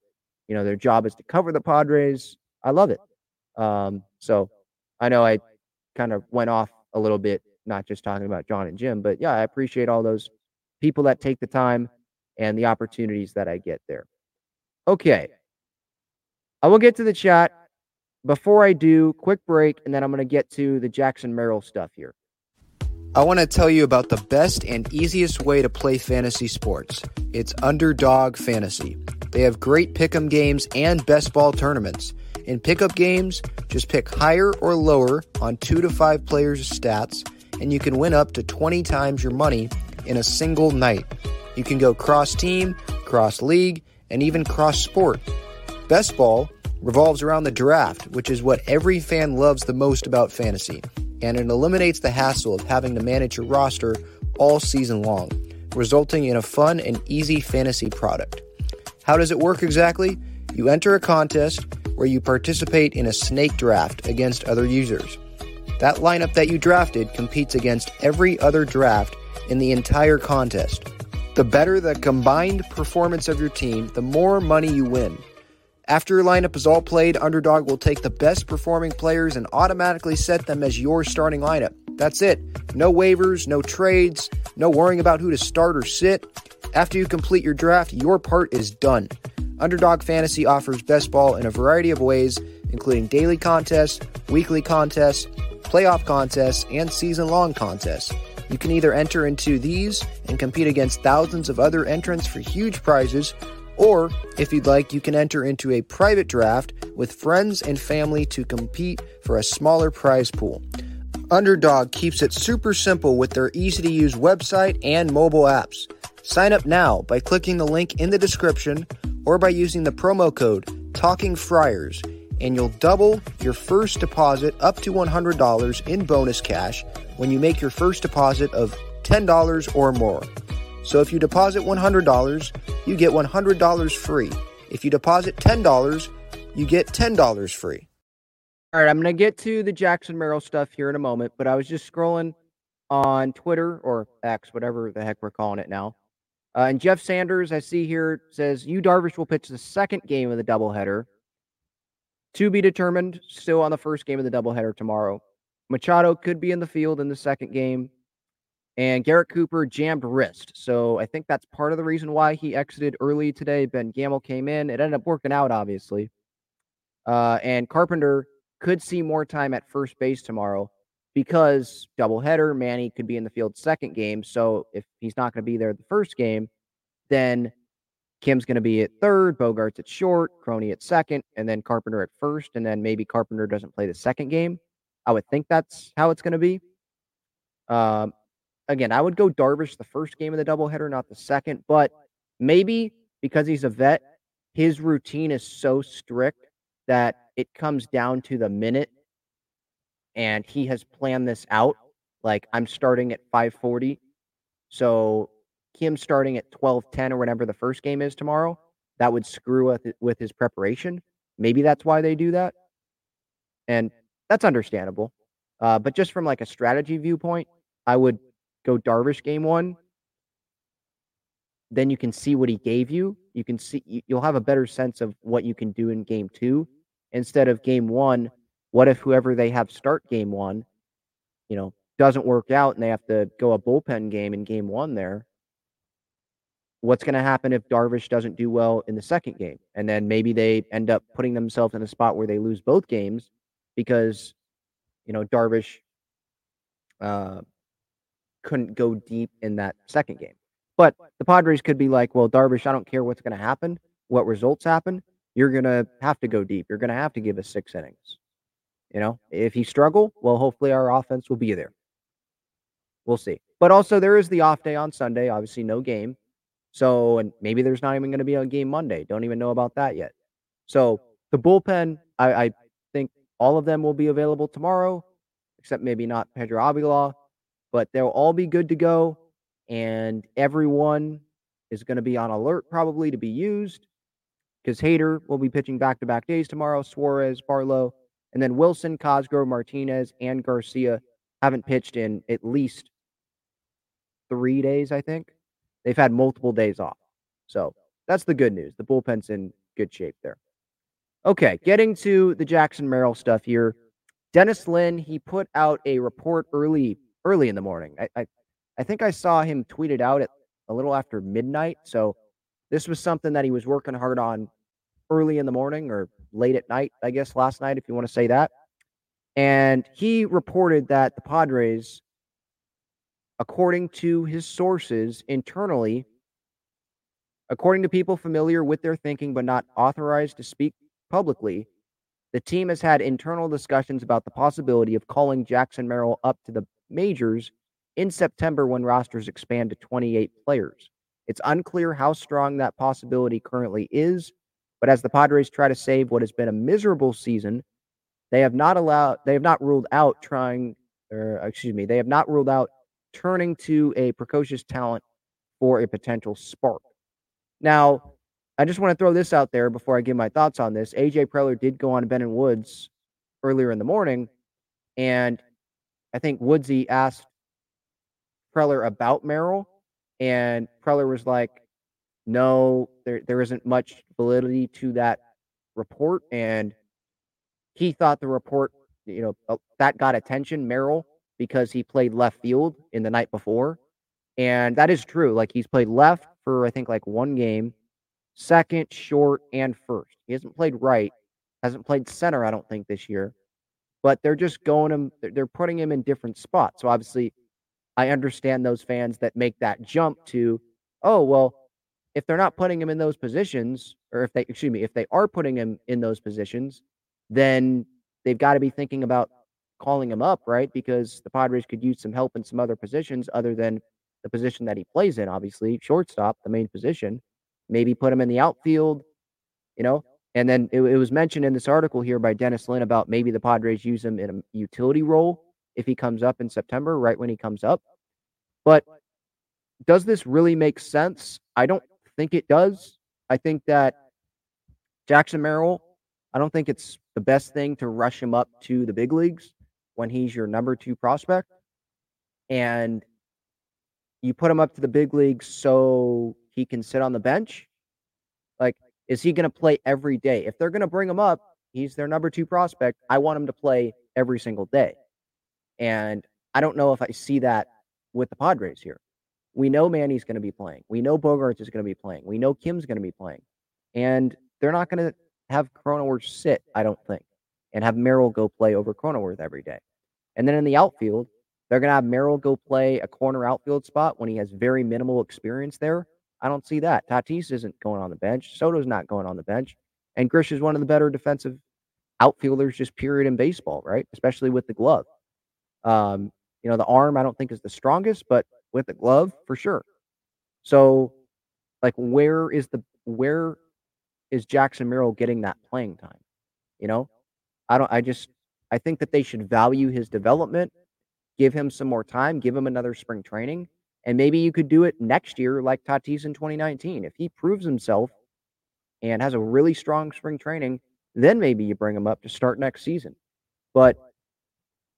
you know, their job is to cover the Padres. I love it. Um, so I know I kind of went off a little bit not just talking about John and Jim, but yeah, I appreciate all those people that take the time and the opportunities that I get there. Okay. I will get to the chat. Before I do, quick break, and then I'm going to get to the Jackson Merrill stuff here. I want to tell you about the best and easiest way to play fantasy sports. It's Underdog Fantasy. They have great pick'em games and best ball tournaments. In pick'em games, just pick higher or lower on two to five players' stats and you can win up to 20 times your money in a single night. You can go cross team, cross league, and even cross sport. Best Ball revolves around the draft, which is what every fan loves the most about fantasy, and it eliminates the hassle of having to manage your roster all season long, resulting in a fun and easy fantasy product. How does it work exactly? You enter a contest where you participate in a snake draft against other users. That lineup that you drafted competes against every other draft in the entire contest. The better the combined performance of your team, the more money you win. After your lineup is all played, Underdog will take the best performing players and automatically set them as your starting lineup. That's it. No waivers, no trades, no worrying about who to start or sit. After you complete your draft, your part is done. Underdog Fantasy offers best ball in a variety of ways, including daily contests, weekly contests, playoff contests, and season long contests. You can either enter into these and compete against thousands of other entrants for huge prizes, or if you'd like, you can enter into a private draft with friends and family to compete for a smaller prize pool. Underdog keeps it super simple with their easy to use website and mobile apps. Sign up now by clicking the link in the description or by using the promo code Talking Friars, and you'll double your first deposit up to $100 in bonus cash when you make your first deposit of $10 or more. So if you deposit $100, you get $100 free. If you deposit $10, you get $10 free. All right, I'm going to get to the Jackson Merrill stuff here in a moment, but I was just scrolling on Twitter or X, whatever the heck we're calling it now. Uh, and Jeff Sanders, I see here, says Yu Darvish will pitch the second game of the doubleheader. To be determined, still on the first game of the doubleheader tomorrow. Machado could be in the field in the second game. And Garrett Cooper jammed wrist. So I think that's part of the reason why he exited early today. Ben Gamel came in. It ended up working out, obviously. Uh, and Carpenter could see more time at first base tomorrow because doubleheader, Manny could be in the field second game. So if he's not going to be there the first game, then Kim's going to be at third, Bogaerts at short, Crony at second, and then Carpenter at first, and then maybe Carpenter doesn't play the second game. I would think that's how it's going to be. Um, again, I would go Darvish the first game of the doubleheader, not the second, but maybe because he's a vet, his routine is so strict that it comes down to the minute and he has planned this out. Like I'm starting at 540. So him starting at 1210 or whatever the first game is tomorrow, that would screw with with his preparation. Maybe that's why they do that. And that's understandable. Uh, but just from like a strategy viewpoint, I would go Darvish game one. Then you can see what he gave you. You can see you'll have a better sense of what you can do in game two instead of game one. What if whoever they have start game one, you know, doesn't work out and they have to go a bullpen game in game one there? What's going to happen if Darvish doesn't do well in the second game? And then maybe they end up putting themselves in a spot where they lose both games because, you know, Darvish uh, couldn't go deep in that second game. But the Padres could be like, well, Darvish, I don't care what's going to happen, what results happen you're going to have to go deep. You're going to have to give us six innings. You know, if he struggle, well, hopefully our offense will be there. We'll see. But also, there is the off day on Sunday. Obviously, no game. So, and maybe there's not even going to be a game Monday. Don't even know about that yet. So, the bullpen, I, I think all of them will be available tomorrow, except maybe not Pedro Avila, but they'll all be good to go. And everyone is going to be on alert probably to be used because Hader will be pitching back to back days tomorrow, Suarez, Barlow, and then Wilson, Cosgrove, Martinez, and Garcia haven't pitched in at least three days, I think. They've had multiple days off. So that's the good news. The bullpen's in good shape there. Okay, getting to the Jackson Merrill stuff here. Dennis Lin, he put out a report early, early in the morning. I, I, I think I saw him tweet it out at a little after midnight. So this was something that he was working hard on early in the morning or late at night, I guess, last night, if you want to say that. And he reported that the Padres, according to his sources internally, according to people familiar with their thinking but not authorized to speak publicly, the team has had internal discussions about the possibility of calling Jackson Merrill up to the majors in September when rosters expand to 28 players. It's unclear how strong that possibility currently is, but as the Padres try to save what has been a miserable season, they have not allowed they have not ruled out trying or excuse me, they have not ruled out turning to a precocious talent for a potential spark. Now, I just want to throw this out there before I give my thoughts on this. AJ Preller did go on to Ben and Woods earlier in the morning, and I think Woodsy asked Preller about Merrill, and Preller was like, no, there, there isn't much validity to that report. And he thought the report, you know, uh, that got attention, Merrill, because he played left field in the night before. And that is true. Like he's played left for, I think, like one game, second, short, and first. He hasn't played right, hasn't played center, I don't think, this year. But they're just going him, they're putting him in different spots. So obviously, I understand those fans that make that jump to, oh, well, if they're not putting him in those positions, or if they, excuse me, if they are putting him in those positions, then they've got to be thinking about calling him up, right? Because the Padres could use some help in some other positions other than the position that he plays in, obviously, shortstop, the main position. Maybe put him in the outfield, you know? And then it, it was mentioned in this article here by Dennis Lin about maybe the Padres use him in a utility role if he comes up in September, right when he comes up. But does this really make sense? I don't think it does. I think that Jackson Merrill, I don't think it's the best thing to rush him up to the big leagues when he's your number two prospect. And you put him up to the big leagues so he can sit on the bench. Is he going to play every day? If they're going to bring him up, he's their number two prospect. I want him to play every single day. And I don't know if I see that with the Padres here. We know Manny's going to be playing. We know Bogaerts is going to be playing. We know Kim's going to be playing. And they're not going to have Cronenworth sit, I don't think, and have Merrill go play over Cronenworth every day. And then in the outfield, they're going to have Merrill go play a corner outfield spot when he has very minimal experience there. I don't see that. Tatis isn't going on the bench. Soto's not going on the bench. And Grish is one of the better defensive outfielders, just period in baseball, right? Especially with the glove. Um, you know, the arm I don't think is the strongest, but with the glove for sure. So, like, where is the where is Jackson Merrill getting that playing time? You know, I don't. I just I think that they should value his development, give him some more time, give him another spring training, and maybe you could do it next year like Tatis in 2019. If he proves himself and has a really strong spring training, then maybe you bring him up to start next season. But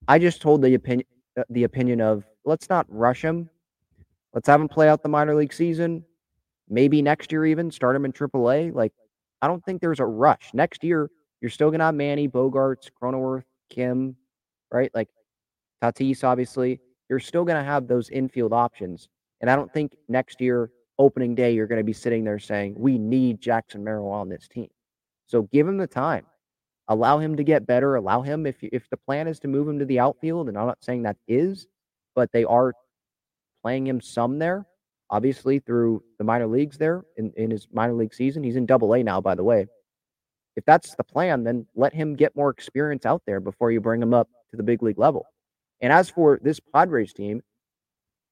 I just told the opinion uh, the opinion of let's not rush him. Let's have him play out the minor league season. Maybe next year, even start him in AAA. Like, I don't think there's a rush. Next year, you're still to have Manny, Bogaerts, Cronenworth, Kim, right? Like Tatis, obviously. You're still going to have those infield options. And I don't think next year, opening day, you're going to be sitting there saying, we need Jackson Merrill on this team. So give him the time allow him to get better. Allow him if if the plan is to move him to the outfield, and I'm not saying that is, but they are playing him some there. Obviously, through the minor leagues there in, in his minor league season. He's in double A now, by the way. If that's the plan, then let him get more experience out there before you bring him up to the big league level. And as for this Padres team,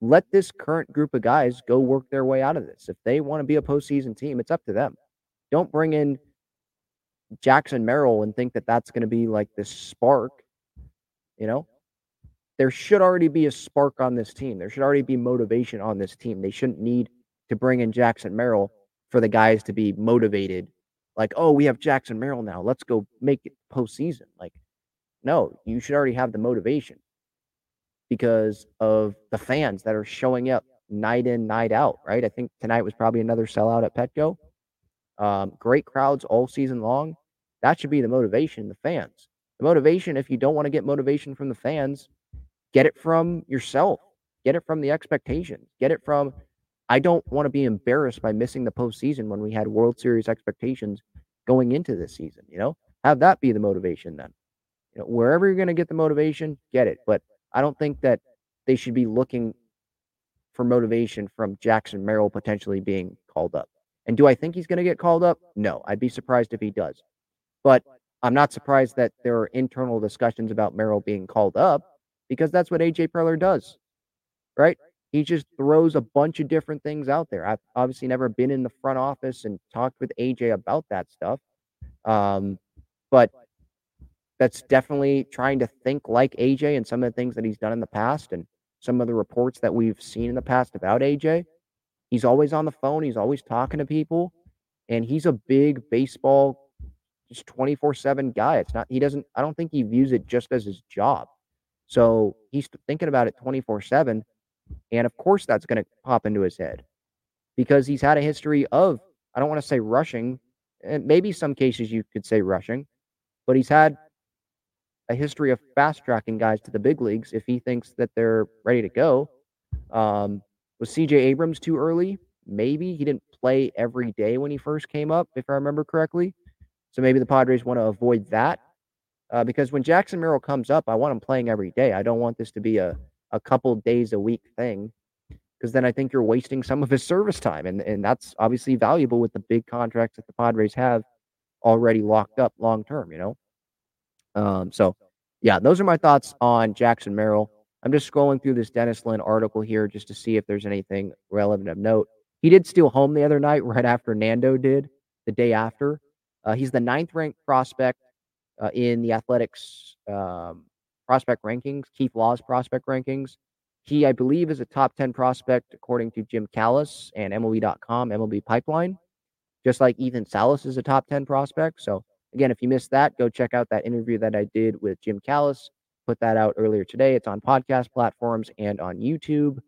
let this current group of guys go work their way out of this. If they want to be a postseason team, it's up to them. Don't bring in Jackson Merrill and think that that's going to be like this spark, you know, there should already be a spark on this team. There should already be motivation on this team. They shouldn't need to bring in Jackson Merrill for the guys to be motivated. Like, oh, we have Jackson Merrill now. Let's go make it postseason. Like, no, you should already have the motivation because of the fans that are showing up night in, night out, right? I think tonight was probably another sellout at Petco. Um, great crowds all season long. That should be the motivation, the fans. The motivation, if you don't want to get motivation from the fans, get it from yourself. Get it from the expectations. Get it from, I don't want to be embarrassed by missing the postseason when we had World Series expectations going into this season. You know, have that be the motivation then. You know, wherever you're going to get the motivation, get it. But I don't think that they should be looking for motivation from Jackson Merrill potentially being called up. And do I think he's going to get called up? No, I'd be surprised if he does. But I'm not surprised that there are internal discussions about Merrill being called up because that's what AJ Preller does, right? He just throws a bunch of different things out there. I've obviously never been in the front office and talked with AJ about that stuff. Um, but that's definitely trying to think like AJ and some of the things that he's done in the past and some of the reports that we've seen in the past about AJ. He's always on the phone, he's always talking to people, and he's a big baseball just 24/7 guy. It's not he doesn't I don't think he views it just as his job. So he's thinking about it 24 7. And of course, that's going to pop into his head because he's had a history of, I don't want to say rushing, and maybe some cases you could say rushing, but he's had a history of fast tracking guys to the big leagues if he thinks that they're ready to go. Um, was CJ Abrams too early? Maybe he didn't play every day when he first came up, if I remember correctly. So maybe the Padres want to avoid that. Uh, because when Jackson Merrill comes up, I want him playing every day. I don't want this to be a, a couple days a week thing because then I think you're wasting some of his service time. And, and that's obviously valuable with the big contracts that the Padres have already locked up long term, you know? Um, so, yeah, those are my thoughts on Jackson Merrill. I'm just scrolling through this Dennis Lin article here just to see if there's anything relevant of note. He did steal home the other night, [laughs] right after Nando did the day after. Uh, he's the ninth ranked prospect uh, in the Athletic's um, prospect rankings, Keith Law's prospect rankings. He, I believe, is a top 10 prospect according to Jim Callis and MLB.com, MLB Pipeline, just like Ethan Salas is a top 10 prospect. So, again, if you missed that, go check out that interview that I did with Jim Callis. Put that out earlier today. It's on podcast platforms and on YouTube.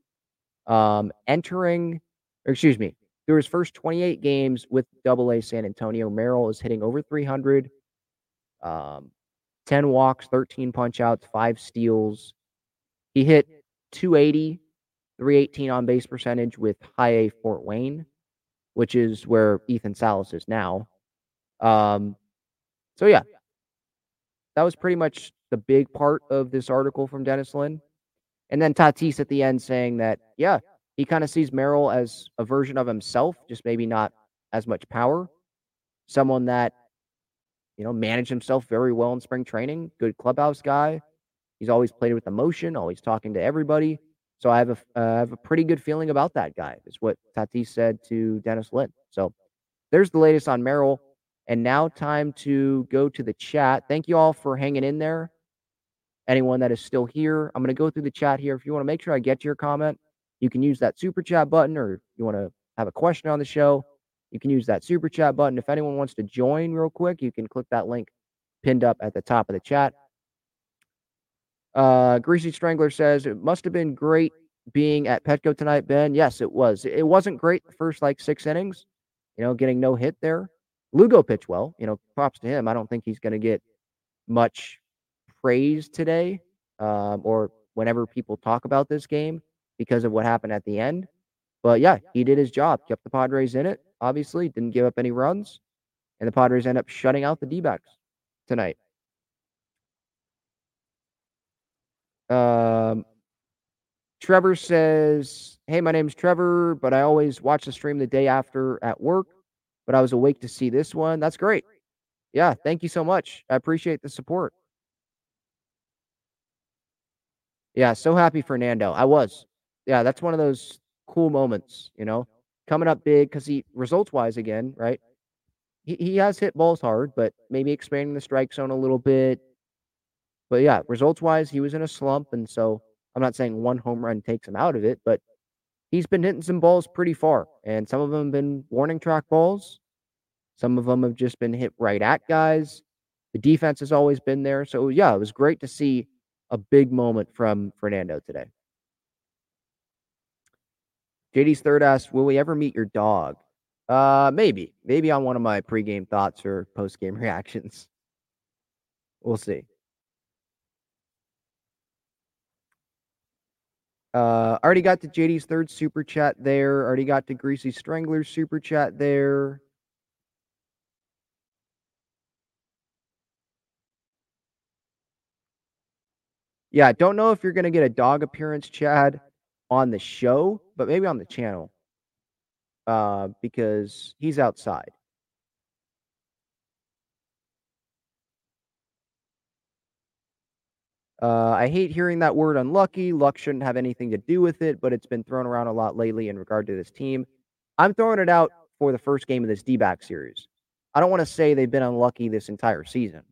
Um, entering, or excuse me, through his first 28 games with Double A San Antonio, Merrill is hitting over 300, um, 10 walks, 13 punch outs, five steals. He hit 280, 318 on base percentage with high A Fort Wayne, which is where Ethan Salas is now. Um, so, yeah, that was pretty much the big part of this article from Dennis Lin. And then Tatis at the end saying that, yeah, he kind of sees Merrill as a version of himself, just maybe not as much power. Someone that, you know, managed himself very well in spring training, good clubhouse guy. He's always played with emotion, always talking to everybody. So I have a uh, I have a pretty good feeling about that guy. Is what Tatis said to Dennis Lin. So there's the latest on Merrill. And now time to go to the chat. Thank you all for hanging in there. Anyone that is still here, I'm going to go through the chat here. If you want to make sure I get your comment, you can use that super chat button, or if you want to have a question on the show, you can use that super chat button. If anyone wants to join real quick, you can click that link pinned up at the top of the chat. Uh, Greasy Strangler says it must have been great being at Petco tonight, Ben. Yes, it was. It wasn't great the first like six innings, you know, getting no hit there. Lugo pitched well, you know, props to him. I don't think he's going to get much praise today um, or whenever people talk about this game because of what happened at the end. But yeah, he did his job, kept the Padres in it, obviously, didn't give up any runs, and the Padres end up shutting out the D backs tonight. Um, Trevor says, Hey, my name's Trevor, but I always watch the stream the day after at work but I was awake to see this one. That's great. Yeah, thank you so much. I appreciate the support. Yeah, so happy for Nando. I was. Yeah, that's one of those cool moments, you know, coming up big because he results wise again, right? He he has hit balls hard, but maybe expanding the strike zone a little bit. But yeah, results wise, he was in a slump, and so I'm not saying one home run takes him out of it, but he's been hitting some balls pretty far, and some of them have been warning track balls. Some of them have just been hit right at guys. The defense has always been there. So, yeah, it was great to see a big moment from Fernando today. JD's third asked, Will we ever meet your dog? Uh, maybe. Maybe on one of my pregame thoughts or postgame [laughs] reactions. We'll see. Uh, already got to JD's third super chat there. Already got to Greasy Strangler's super chat there. Yeah, don't know if you're going to get a dog appearance, Chad, on the show, but maybe on the channel uh, because he's outside. Uh, I hate hearing that word unlucky. Luck shouldn't have anything to do with it, but it's been thrown around a lot lately in regard to this team. I'm throwing it out for the first game of this D back series. I don't want to say they've been unlucky this entire season.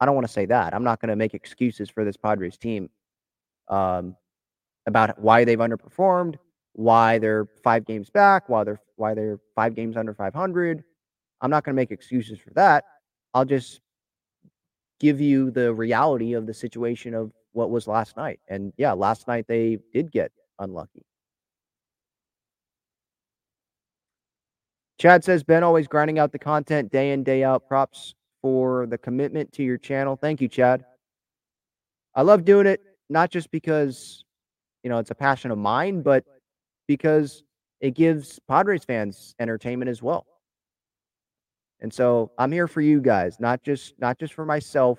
I don't want to say that. I'm not going to make excuses for this Padres team um, about why they've underperformed, why they're five games back, why they're why they're five games under 500. I'm not going to make excuses for that. I'll just give you the reality of the situation of what was last night. And yeah, last night they did get unlucky. Chad says Ben always grinding out the content day in day out. Props for the commitment to your channel. Thank you, Chad. I love doing it not just because you know it's a passion of mine, but because it gives Padres fans entertainment as well. And so I'm here for you guys, not just not just for myself,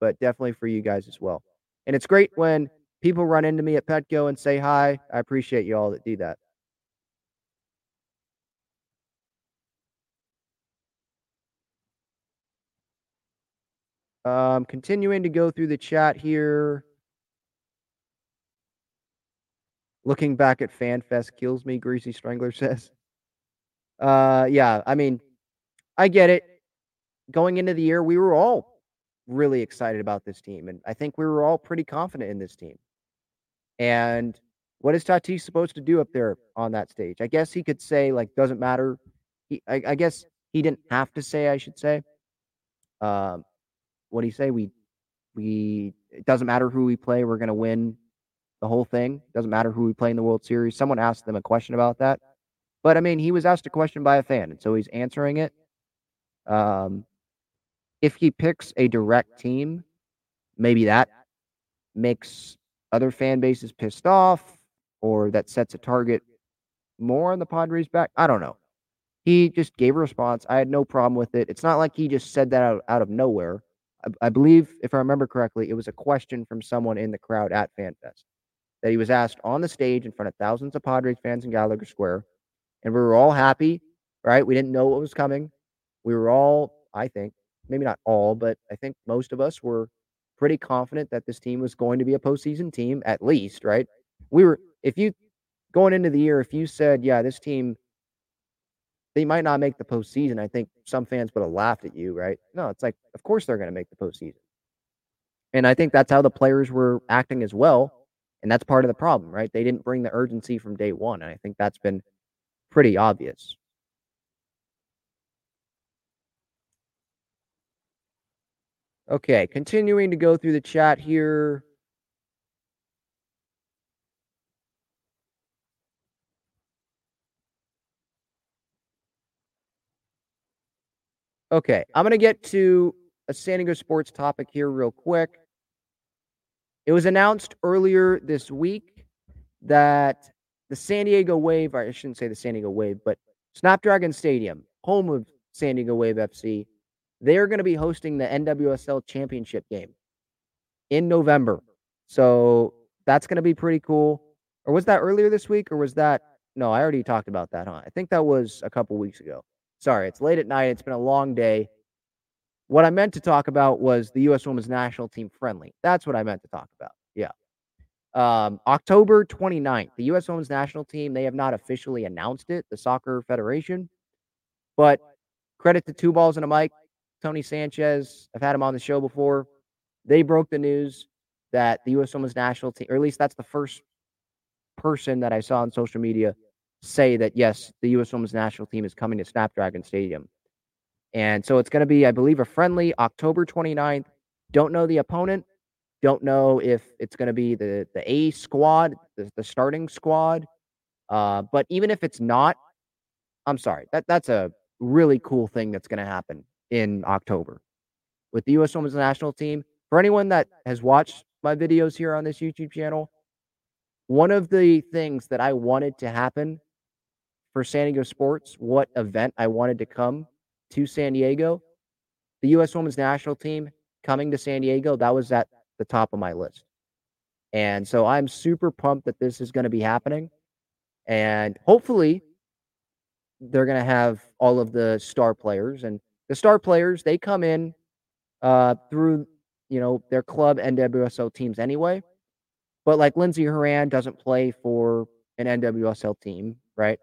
but definitely for you guys as well. And it's great when people run into me at Petco and say hi. I appreciate you all that do that. Um, continuing to go through the chat here. Looking back at FanFest kills me, Greasy Strangler [laughs] says. Uh, yeah, I mean, I get it. Going into the year, we were all really excited about this team, and I think we were all pretty confident in this team. And what is Tatis supposed to do up there on that stage? I guess he could say like doesn't matter. He, I, I guess he didn't have to say. I should say. Um, what do you say? We we it doesn't matter who we play. We're gonna win the whole thing. It Doesn't matter who we play in the World Series. Someone asked them a question about that. But I mean, he was asked a question by a fan, and so he's answering it. Um, if he picks a direct team, maybe that makes other fan bases pissed off, or that sets a target more on the Padres' back. I don't know. He just gave a response. I had no problem with it. It's not like he just said that out, out of nowhere. I, I believe, if I remember correctly, it was a question from someone in the crowd at FanFest that he was asked on the stage in front of thousands of Padres fans in Gallagher Square. And we were all happy, right? We didn't know what was coming. We were all, I think, maybe not all, but I think most of us were pretty confident that this team was going to be a postseason team, at least, right? We were, if you, going into the year, if you said, yeah, this team, they might not make the postseason, I think some fans would have laughed at you, right? No, it's like, of course they're going to make the postseason. And I think that's how the players were acting as well. And that's part of the problem, right? They didn't bring the urgency from day one. And I think that's been pretty obvious. Okay, continuing to go through the chat here. Okay, I'm going to get to a San Diego sports topic here real quick. It was announced earlier this week that the San Diego Wave, I shouldn't say the San Diego Wave, but Snapdragon Stadium, home of San Diego Wave FC, they're going to be hosting the NWSL Championship game in November. So that's going to be pretty cool. Or was that earlier this week or was that no, I already talked about that, huh? I think that was a couple weeks ago. Sorry, it's late at night. It's been a long day. What I meant to talk about was the U.S. Women's National Team friendly. That's what I meant to talk about. Yeah. Um, October 29th, the U.S. Women's National Team, they have not officially announced it, the Soccer Federation. But credit to Two Balls and a Mic, Tony Sanchez. I've had him on the show before. They broke the news that the U.S. Women's National Team, or at least that's the first person that I saw on social media say that, yes, the U.S. Women's National Team is coming to Snapdragon Stadium. And so it's going to be, I believe, a friendly October 29th. Don't know the opponent. Don't know if it's going to be the the A squad, the, the starting squad. Uh, but even if it's not, I'm sorry. That that's a really cool thing that's going to happen in October with the U.S. Women's National Team. For anyone that has watched my videos here on this YouTube channel, one of the things that I wanted to happen for San Diego sports, what event I wanted to come to San Diego, the U.S. Women's National Team coming to San Diego, that was at the top of my list. And so I'm super pumped that this is going to be happening. And hopefully, they're going to have all of the star players. And the star players, they come in uh, through, you know, their club NWSL teams anyway. But like Lindsey Horan doesn't play for an NWSL team, right?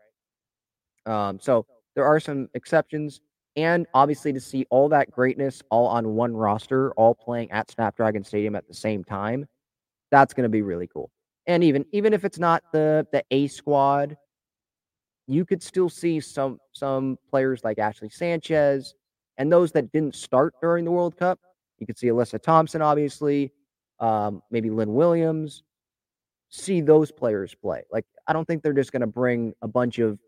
Um, so there are some exceptions and obviously to see all that greatness all on one roster, all playing at Snapdragon Stadium at the same time, that's going to be really cool. And even even if it's not the the A squad, you could still see some some players like Ashley Sanchez and those that didn't start during the World Cup. You could see Alyssa Thompson, obviously. um, maybe Lynn Williams, see those players play. Like, I don't think they're just going to bring a bunch of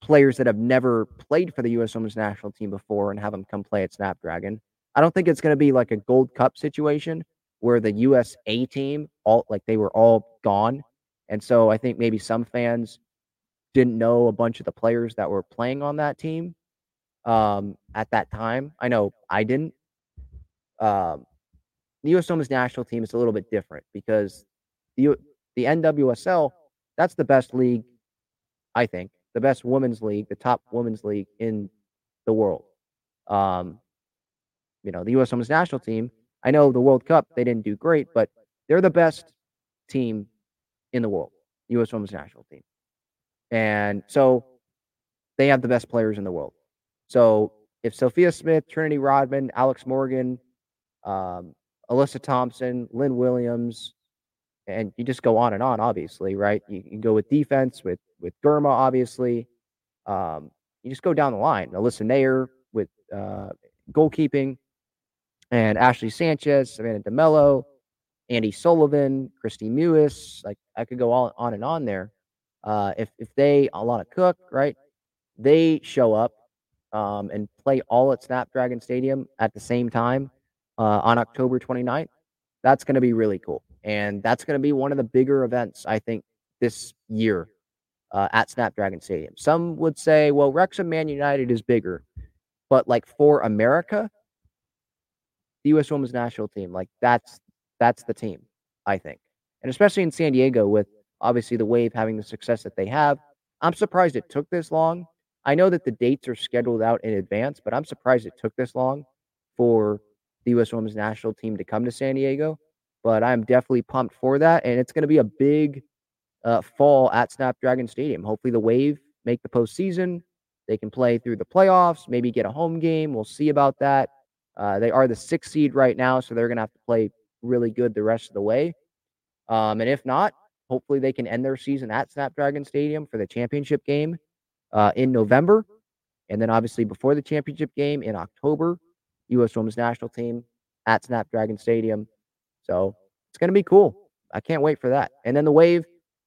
players that have never played for the U.S. Women's National Team before and have them come play at Snapdragon. I don't think it's going to be like a Gold Cup situation where the USA team all like they were all gone, and so I think maybe some fans didn't know a bunch of the players that were playing on that team um, at that time. I know I didn't. Um, the U.S. Women's National Team is a little bit different because the the NWSL that's the best league, I think, the best women's league, the top women's league in the world. Um, you know, the U.S. Women's National Team. I know the World Cup they didn't do great, but they're the best team in the world, U.S. Women's National Team, and so they have the best players in the world. So if Sophia Smith, Trinity Rodman, Alex Morgan, um, Alyssa Thompson, Lynn Williams, and you just go on and on. Obviously, right? You can go with defense with with Girma, obviously. Um, you just go down the line. Alyssa Naeher with uh, goalkeeping, and Ashley Sanchez, Savannah DeMelo, Andi Sullivan, Kristie Mewis. Like I could go on, on and on there. Uh, if if they Alana Cook, right? They show up um, and play all at Snapdragon Stadium at the same time uh, on October 29th. That's going to be really cool. And that's going to be one of the bigger events, I think, this year uh, at Snapdragon Stadium. Some would say, well, Wrexham Man United is bigger. But like for America, the U.S. Women's National Team, like that's that's the team, I think. And especially in San Diego with obviously the Wave having the success that they have. I'm surprised it took this long. I know that the dates are scheduled out in advance, but I'm surprised it took this long for the U.S. Women's National Team to come to San Diego. But I'm definitely pumped for that, and it's going to be a big uh, fall at Snapdragon Stadium. Hopefully, the Wave make the postseason. They can play through the playoffs, maybe get a home game. We'll see about that. Uh, they are the sixth seed right now, so they're going to have to play really good the rest of the way. Um, and if not, hopefully they can end their season at Snapdragon Stadium for the championship game uh, in November. And then obviously before the championship game in October, U.S. Women's National Team at Snapdragon Stadium. So it's going to be cool. I can't wait for that. And then the Wave,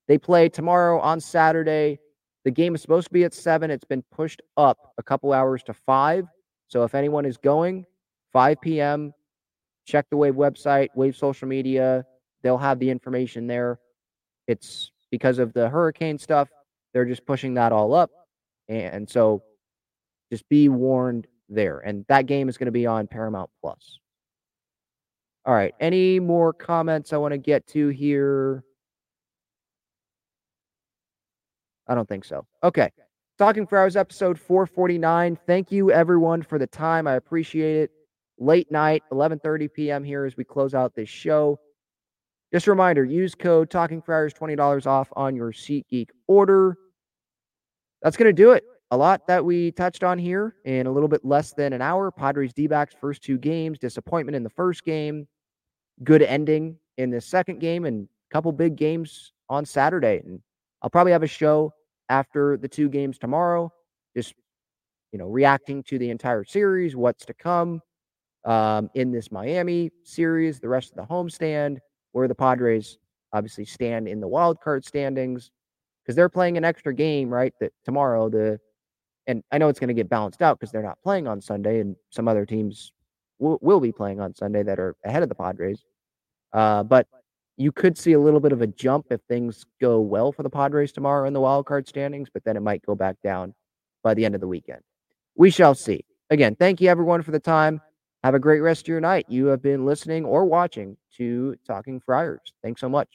they play tomorrow on Saturday. The game is supposed to be at 7. It's been pushed up a couple hours to 5. So if anyone is going, 5 p.m., check the Wave website, Wave social media. They'll have the information there. It's because of the hurricane stuff. They're just pushing that all up. And so just be warned there. And that game is going to be on Paramount Plus. All right. Any more comments I want to get to here? I don't think so. Okay. Talking Friars episode 449. Thank you everyone for the time. I appreciate it. Late night, 11:30 p.m. here as we close out this show. Just a reminder, use code Talking Friars $20 off on your SeatGeek order. That's going to do it a lot that we touched on here in a little bit less than an hour. Padres D first two games, disappointment in the first game, good ending in the second game, and a couple big games on Saturday. And I'll probably have a show after the two games tomorrow, just you know, reacting to the entire series, what's to come um, in this Miami series, the rest of the homestand, where the Padres obviously stand in the wild card standings because they're playing an extra game, right? That tomorrow the and I know it's going to get balanced out because they're not playing on Sunday, and some other teams will, will be playing on Sunday that are ahead of the Padres. Uh, but you could see a little bit of a jump if things go well for the Padres tomorrow in the wild card standings, but then it might go back down by the end of the weekend. We shall see. Again, thank you everyone for the time. Have a great rest of your night. You have been listening or watching to Talking Friars. Thanks so much.